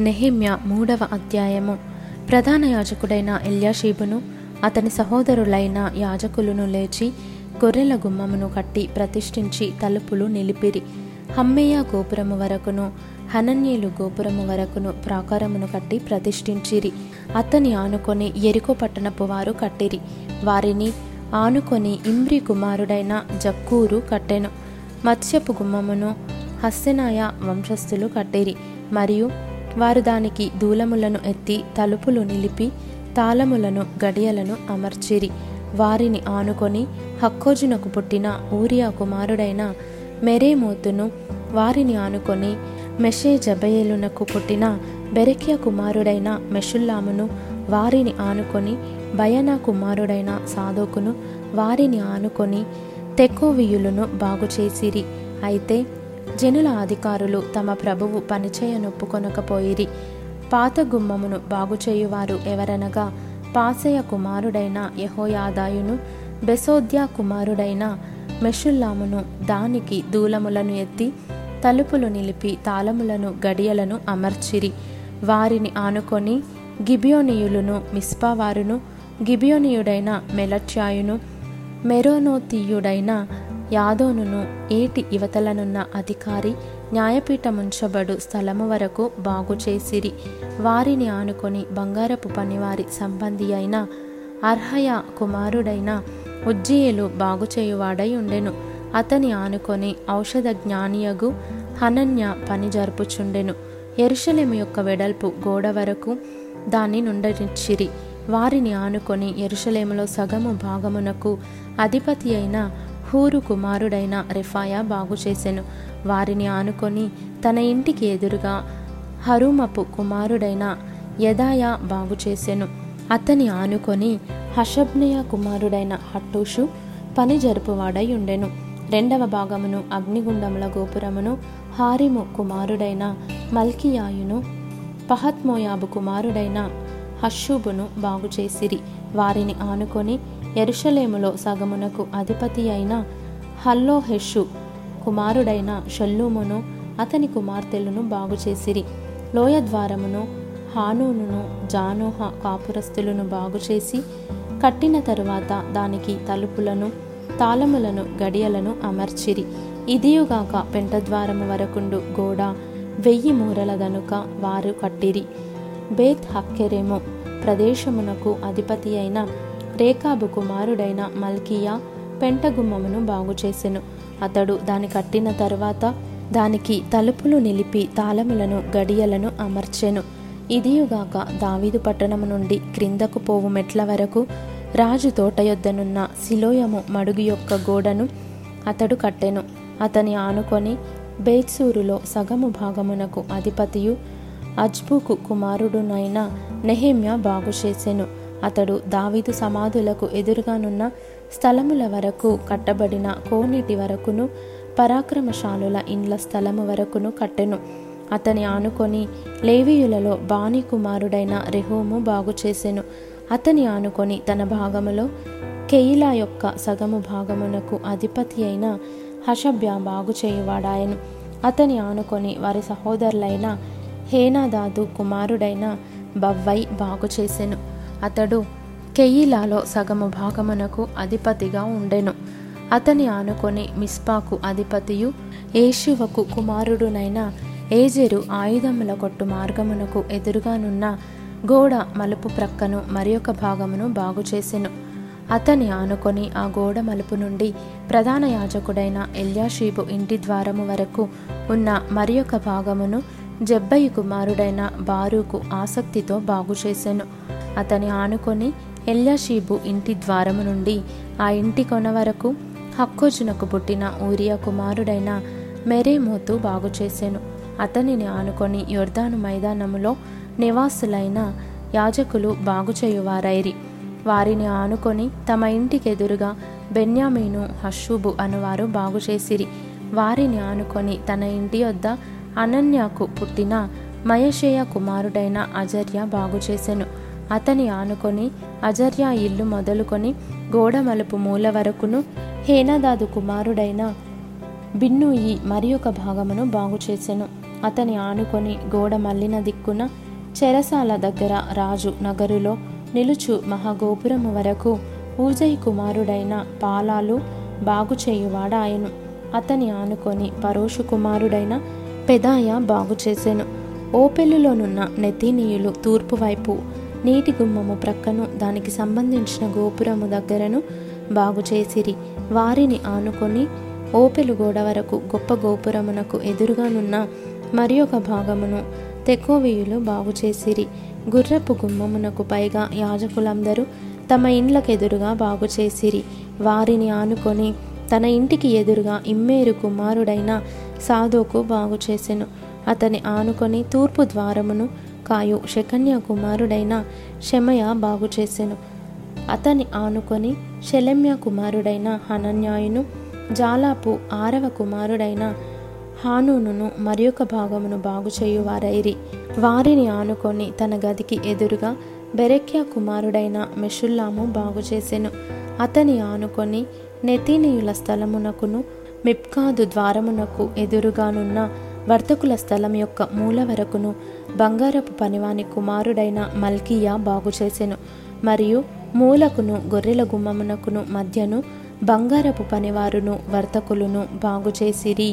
నెహిమ్య మూడవ అధ్యాయము. ప్రధాన యాజకుడైన ఎల్యాషీబును అతని సహోదరులైన యాజకులను లేచి గొర్రెల గుమ్మమును కట్టి ప్రతిష్ఠించి తలుపులు నిలిపిరి. హమ్మయ్య గోపురము వరకును హనన్యేలు గోపురము వరకును ప్రాకారమును కట్టి ప్రతిష్ఠించిరి. అతని ఆనుకొని ఎరుకో పట్టణపు వారు కట్టిరి. వారిని ఆనుకొని ఇమ్రి కుమారుడైన జక్కూరు కట్టెను. మత్స్యపు గుమ్మమును హస్సెనాయ వంశస్థులు కట్టిరి. మరియు వారు దానికి దూలములను ఎత్తి తలుపులు నిలిపి తాళములను గడియలను అమర్చిరి. వారిని ఆనుకొని హక్కోజునకు పుట్టిన ఊరియా కుమారుడైన మెరేమోతును వారిని ఆనుకొని మెషే జబయేలునకు పుట్టిన బెరెక్య కుమారుడైన మెషుల్లామును వారిని ఆనుకొని బయనా కుమారుడైన సాధోకును వారిని ఆనుకొని తెకోవియులను బాగుచేసిరి. అయితే జనుల అధికారులు తమ ప్రభువు పనిచేయనొప్పుకొనకపోయిరి పాత గుమ్మమును బాగుచేయువారు ఎవరనగా పాసయ కుమారుడైన యహోయాదాయును బెసోద్యా కుమారుడైన మెషుల్లామును దానికి దూలములను ఎత్తి తలుపులు నిలిపి తాళములను గడియలను అమర్చిరి. వారిని ఆనుకొని గిబియోనియులను మిస్పావారును గిబియోనియుడైన మెలచ్యాయును మెరోనోతీయుడైన యాదోనును ఏటి యువతలనున్న అధికారి న్యాయపీఠముంచబడు స్థలము వరకు బాగుచేసిరి. వారిని ఆనుకొని బంగారపు పనివారి సంబంధి అయిన అర్హయ కుమారుడైన ఉజ్జీయులు బాగుచేయువాడై ఉండెను. అతని ఆనుకొని ఔషధ జ్ఞానియగు హనన్య పని జరుపుచుండెను. ఎరుషలేము యొక్క వెడల్పు గోడ వరకు దాన్ని నుండనిచ్చిరి. వారిని ఆనుకొని ఎరుషలేములో సగము భాగమునకు అధిపతి అయిన హూరు కుమారుడైన రిఫాయా బాగుచేసెను వారిని ఆనుకొని తన ఇంటికి ఎదురుగా హరుమపు కుమారుడైన యదాయా బాగుచేసెను అతని ఆనుకొని హషబ్నయ కుమారుడైన హట్టూషు పని జరుపువాడై ఉండెను. రెండవ భాగమును అగ్నిగుండముల గోపురమును హారిము కుమారుడైన మల్కియాయును పహత్మోయాబు కుమారుడైన హషూబును బాగుచేసిరి వారిని ఆనుకొని ఎరుషలేములో సగమునకు అధిపతి అయిన హల్లోహెషు కుమారుడైన షల్లూమును అతని కుమార్తెలను బాగుచేసిరి. లోయద్వారమును హానూనును జానోహ కాపురస్తులను బాగుచేసి కట్టిన తరువాత దానికి తలుపులను తాళములను గడియలను అమర్చిరి. ఇదియుగాక పెంటద్వారము వరకుండు గోడ వెయ్యి మూరల గనుక వారు కట్టిరి. బేత్ హక్కెరేము ప్రదేశమునకు అధిపతి అయిన రేకాబు కుమారుడైన మల్కియా పెంటగుమ్మమును బాగుచేసెను. అతడు దాని కట్టిన తర్వాత దానికి తలుపులు నిలిపి తాళములను గడియలను అమర్చెను. ఇదియుగాక దావీదు పట్టణము నుండి క్రిందకు పోవు మెట్ల వరకు రాజు తోట యొద్దనున్న శిలోయము మడుగు యొక్క గోడను అతడు కట్టెను. అతని ఆనుకొని బేత్సూరులో సగము భాగమునకు అధిపతియు అజ్బుకు కుమారుడునైన నెహెమ్య బాగుచేసెను. అతడు దావీదు సమాధులకు ఎదురుగానున్న స్థలముల వరకు కట్టబడిన కోనేటి వరకును పరాక్రమశాలుల ఇండ్ల స్థలము వరకును కట్టెను. అతని ఆనుకొని లేవీయులలో బాణి కుమారుడైన రెహోము బాగు చేసెను అతని ఆనుకొని తన భాగములో కెయిలా యొక్క సగము భాగమునకు అధిపతి అయిన హషభ్య బాగు చేయువాడాయను అతని ఆనుకొని వారి సహోదరులైన హేనాదాదు కుమారుడైన బవ్వై బాగు చేసెను అతడు కెయిలాలో సగము భాగమునకు అధిపతిగా ఉండెను. అతని ఆనుకొని మిస్పాకు అధిపతియు ఏషువకు కుమారుడునైన ఏజెరు ఆయుధముల కొట్టు మార్గమునకు ఎదురుగానున్న గోడ మలుపు ప్రక్కను మరి ఒక భాగమును బాగుచేసెను అతని ఆనుకొని ఆ గోడ మలుపు నుండి ప్రధాన యాజకుడైన ఎల్యాషీబు ఇంటి ద్వారము వరకు ఉన్న మరి ఒక భాగమును జబ్బయి కుమారుడైన బారుకు ఆసక్తితో బాగుచేసెను అతని ఆనుకొని ఎల్యాషీబు ఇంటి ద్వారము నుండి ఆ ఇంటి కొన వరకు హక్కోజునకు పుట్టిన ఊరియా కుమారుడైన మెరేమోతు బాగుచేసెను. అతనిని ఆనుకొని యొర్దాను మైదానములో నివాసులైన యాజకులు బాగుచేయువారైరి. వారిని ఆనుకొని తమ ఇంటికెదురుగా బెన్యామీను హషూబు అనువారు బాగుచేసిరి. వారిని ఆనుకొని తన ఇంటి వద్ద అనన్యాకు పుట్టిన మయషేయ కుమారుడైన అజర్య బాగుచేసెను. అతని ఆనుకొని అజర్య ఇల్లు మొదలుకొని గోడ మలుపు మూల వరకును హేనదాదు కుమారుడైన బిన్నూయి మరి ఒక భాగమును బాగుచేసెను అతని ఆనుకొని గోడ మల్లిన దిక్కున చెరసాల దగ్గర రాజు నగరులో నిలుచు మహాగోపురము వరకు ఊజయ్ కుమారుడైన పాలాలు బాగు చేయువాడాయను అతని ఆనుకొని పరోషు కుమారుడైన పెదాయ బాగు చేసెను. ఓపెలులోనున్న నెతీనీయులు తూర్పువైపు నీటి గుమ్మము ప్రక్కను దానికి సంబంధించిన గోపురము దగ్గరను బాగు చేసిరి. వారిని ఆనుకొని ఓపెలు గోడ వరకు గొప్ప గోపురమునకు ఎదురుగానున్న మరి ఒక భాగమును తెకోవీయులు బాగు చేసిరి. గుర్రపు గుమ్మమునకు పైగా యాజకులందరూ తమ ఇండ్లకెదురుగా బాగు చేసిరి. వారిని ఆనుకొని తన ఇంటికి ఎదురుగా ఇమ్మేరు కుమారుడైన సాధోకు బాగు చేసెను. అతని ఆనుకొని తూర్పు ద్వారమును కాయు శకన్య కుమారుడైన శమయ బాగు చేసెను అతని ఆనుకొని శలమ్య కుమారుడైన హనన్యాయును జాలాపు ఆరవ కుమారుడైన హానూనును మరి ఒక భాగమును బాగు చేయువారైరి వారిని ఆనుకొని తన గదికి ఎదురుగా బెరెక్యా కుమారుడైన మెషుల్లాము బాగు చేసెను అతని ఆనుకొని నెతీనీయుల స్థలమునకును మిప్కాదు ద్వారమునకు ఎదురుగానున్న వర్తకుల స్థలం యొక్క మూల వరకును బంగారపు పనివాని కుమారుడైన మల్కియా బాగు చేసెను మరియు మూలకును గొర్రెల గుమ్మమునకును మధ్యను బంగారపు పనివారును వర్తకులను బాగు చేసిరి